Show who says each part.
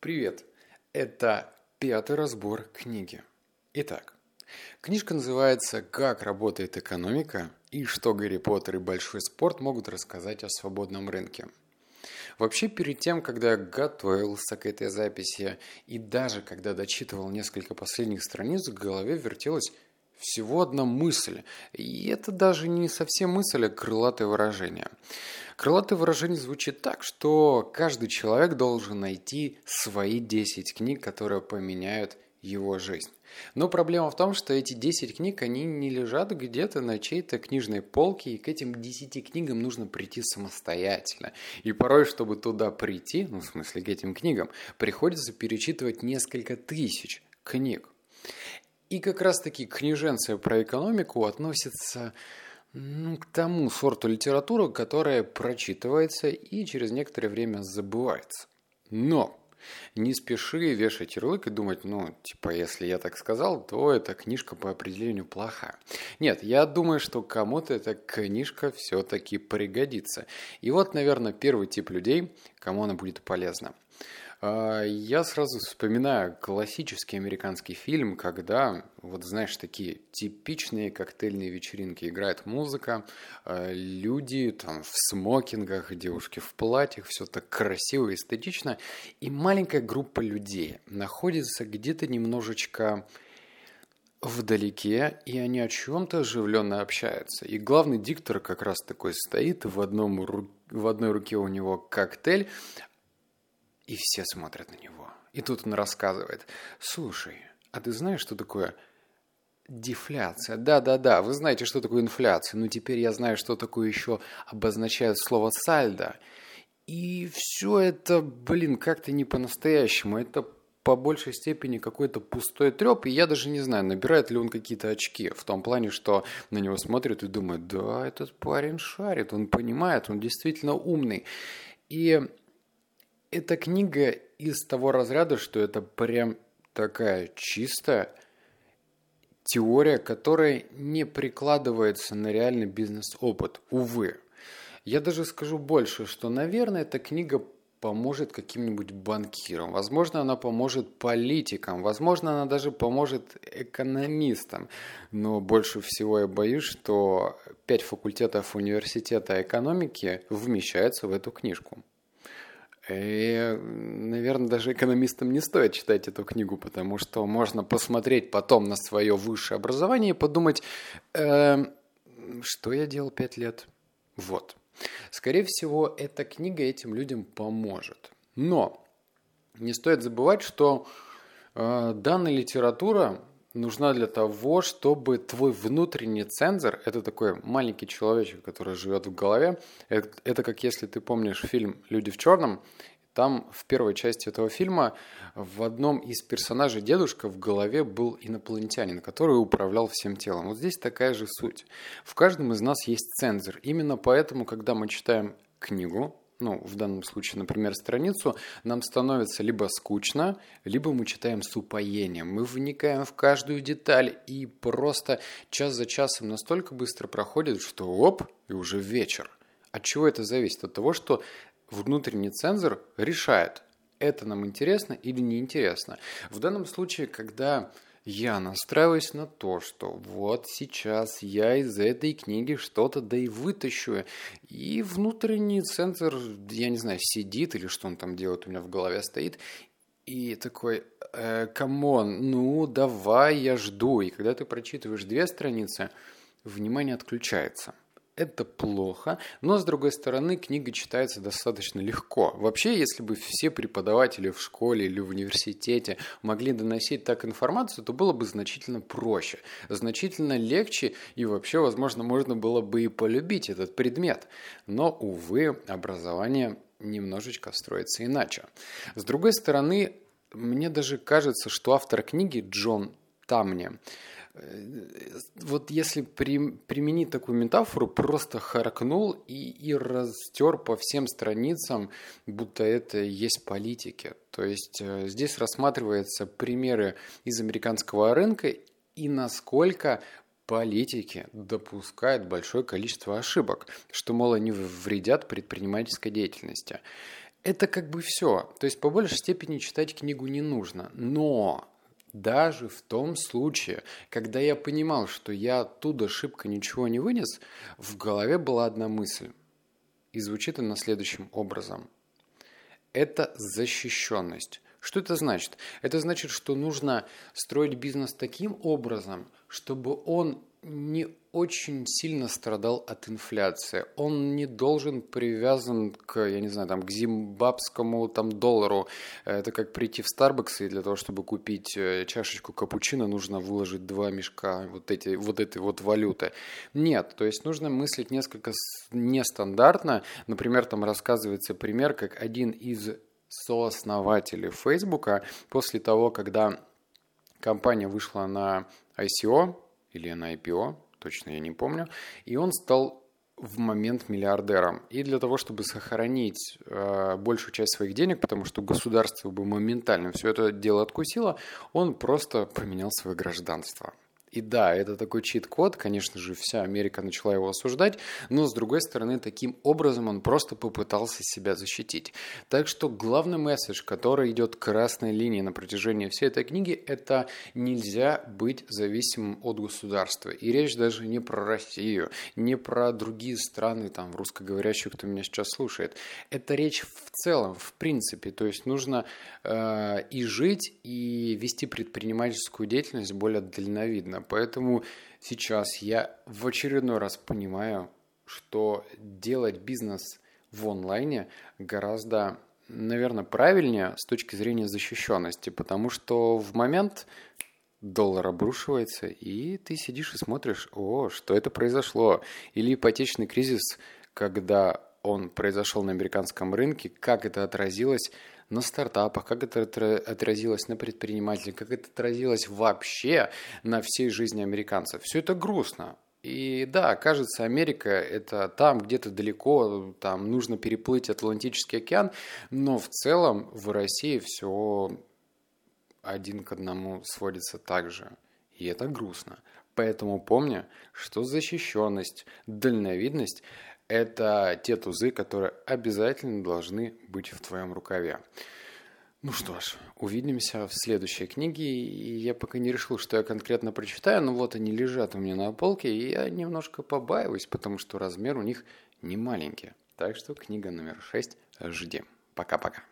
Speaker 1: Привет! Это пятый разбор книги. Итак, книжка называется «Как работает экономика и что Гарри Поттер и большой спорт могут рассказать о свободном рынке». Вообще, перед тем, когда готовился к этой записи и даже когда дочитывал несколько последних страниц, в голове вертелась всего одна мысль. И это даже не совсем мысль, а крылатое выражение. Крылатое выражение звучит так, что каждый человек должен найти свои 10 книг, которые поменяют его жизнь. Но проблема в том, что эти 10 книг, они не лежат где-то на чьей-то книжной полке, и к этим 10 книгам нужно прийти самостоятельно. И порой, чтобы туда прийти, ну, в смысле, к этим книгам, приходится перечитывать несколько тысяч книг. И как раз-таки книженция про экономику относится ну, к тому сорту литературы, которая прочитывается и через некоторое время забывается. Но не спеши вешать ярлык и думать, ну, типа, если я так сказал, то эта книжка по определению плохая. Нет, я думаю, что кому-то эта книжка все-таки пригодится. И вот, наверное, первый тип людей, кому она будет полезна – я сразу вспоминаю классический американский фильм, когда, вот знаешь, такие типичные коктейльные вечеринки. Играет музыка, а, люди там в смокингах, девушки в платьях, все так красиво и эстетично. И маленькая группа людей находится где-то немножечко вдалеке, и они о чем-то оживленно общаются. И главный диктор как раз такой стоит, в, одном, в одной руке у него коктейль, и все смотрят на него. И тут он рассказывает, слушай, а ты знаешь, что такое дефляция? Да-да-да, вы знаете, что такое инфляция, но теперь я знаю, что такое еще обозначает слово сальдо. И все это, блин, как-то не по-настоящему. Это по большей степени какой-то пустой треп, и я даже не знаю, набирает ли он какие-то очки, в том плане, что на него смотрят и думают, да, этот парень шарит, он понимает, он действительно умный. И эта книга из того разряда, что это прям такая чистая теория, которая не прикладывается на реальный бизнес-опыт, увы. Я даже скажу больше, что, наверное, эта книга поможет каким-нибудь банкирам, возможно, она поможет политикам, возможно, она даже поможет экономистам. Но больше всего я боюсь, что пять факультетов университета экономики вмещаются в эту книжку. И, наверное, даже экономистам не стоит читать эту книгу, потому что можно посмотреть потом на свое высшее образование и подумать, э, что я делал пять лет. Вот. Скорее всего, эта книга этим людям поможет. Но не стоит забывать, что э, данная литература нужна для того, чтобы твой внутренний цензор, это такой маленький человечек, который живет в голове, это, это как если ты помнишь фильм «Люди в черном», там в первой части этого фильма в одном из персонажей дедушка в голове был инопланетянин, который управлял всем телом. Вот здесь такая же суть. В каждом из нас есть цензор. Именно поэтому, когда мы читаем книгу, ну, в данном случае, например, страницу, нам становится либо скучно, либо мы читаем с упоением. Мы вникаем в каждую деталь, и просто час за часом настолько быстро проходит, что оп, и уже вечер. От чего это зависит? От того, что внутренний цензор решает, это нам интересно или неинтересно. В данном случае, когда я настраиваюсь на то, что вот сейчас я из этой книги что-то да и вытащу. И внутренний центр, я не знаю, сидит или что он там делает, у меня в голове стоит. И такой, э, come on, ну давай, я жду. И когда ты прочитываешь две страницы, внимание отключается – это плохо, но с другой стороны книга читается достаточно легко. Вообще, если бы все преподаватели в школе или в университете могли доносить так информацию, то было бы значительно проще, значительно легче и вообще, возможно, можно было бы и полюбить этот предмет. Но, увы, образование немножечко строится иначе. С другой стороны, мне даже кажется, что автор книги Джон Тамни вот если при, применить такую метафору, просто харкнул и, и растер по всем страницам, будто это есть политики. То есть э, здесь рассматриваются примеры из американского рынка и насколько политики допускают большое количество ошибок, что, мол, они вредят предпринимательской деятельности. это как бы все. То есть по большей степени читать книгу не нужно. Но даже в том случае, когда я понимал, что я оттуда шибко ничего не вынес, в голове была одна мысль. И звучит она следующим образом. Это защищенность. Что это значит? Это значит, что нужно строить бизнес таким образом, чтобы он не очень сильно страдал от инфляции. Он не должен привязан к, я не знаю, там, к зимбабскому там, доллару. Это как прийти в Starbucks, и для того, чтобы купить э, чашечку капучино, нужно выложить два мешка вот, эти, вот этой вот валюты. Нет, то есть нужно мыслить несколько нестандартно. Например, там рассказывается пример, как один из сооснователей Фейсбука после того, когда компания вышла на ICO, или на IPO, точно я не помню, и он стал в момент миллиардером. И для того, чтобы сохранить э, большую часть своих денег, потому что государство бы моментально все это дело откусило, он просто поменял свое гражданство. И да, это такой чит-код, конечно же, вся Америка начала его осуждать, но с другой стороны, таким образом он просто попытался себя защитить. Так что главный месседж, который идет красной линией на протяжении всей этой книги, это нельзя быть зависимым от государства. И речь даже не про Россию, не про другие страны, там, русскоговорящих, кто меня сейчас слушает. Это речь в целом, в принципе. То есть нужно э, и жить, и вести предпринимательскую деятельность более дальновидно. Поэтому сейчас я в очередной раз понимаю, что делать бизнес в онлайне гораздо, наверное, правильнее с точки зрения защищенности, потому что в момент доллар обрушивается, и ты сидишь и смотришь, о, что это произошло. Или ипотечный кризис, когда он произошел на американском рынке, как это отразилось на стартапах, как это отразилось на предпринимателях, как это отразилось вообще на всей жизни американцев. Все это грустно. И да, кажется, Америка это там где-то далеко, там нужно переплыть Атлантический океан, но в целом в России все один к одному сводится так же. И это грустно. Поэтому помни, что защищенность, дальновидность это те тузы, которые обязательно должны быть в твоем рукаве. Ну что ж, увидимся в следующей книге. Я пока не решил, что я конкретно прочитаю, но вот они лежат у меня на полке, и я немножко побаиваюсь, потому что размер у них не маленький. Так что книга номер 6 жди. Пока-пока.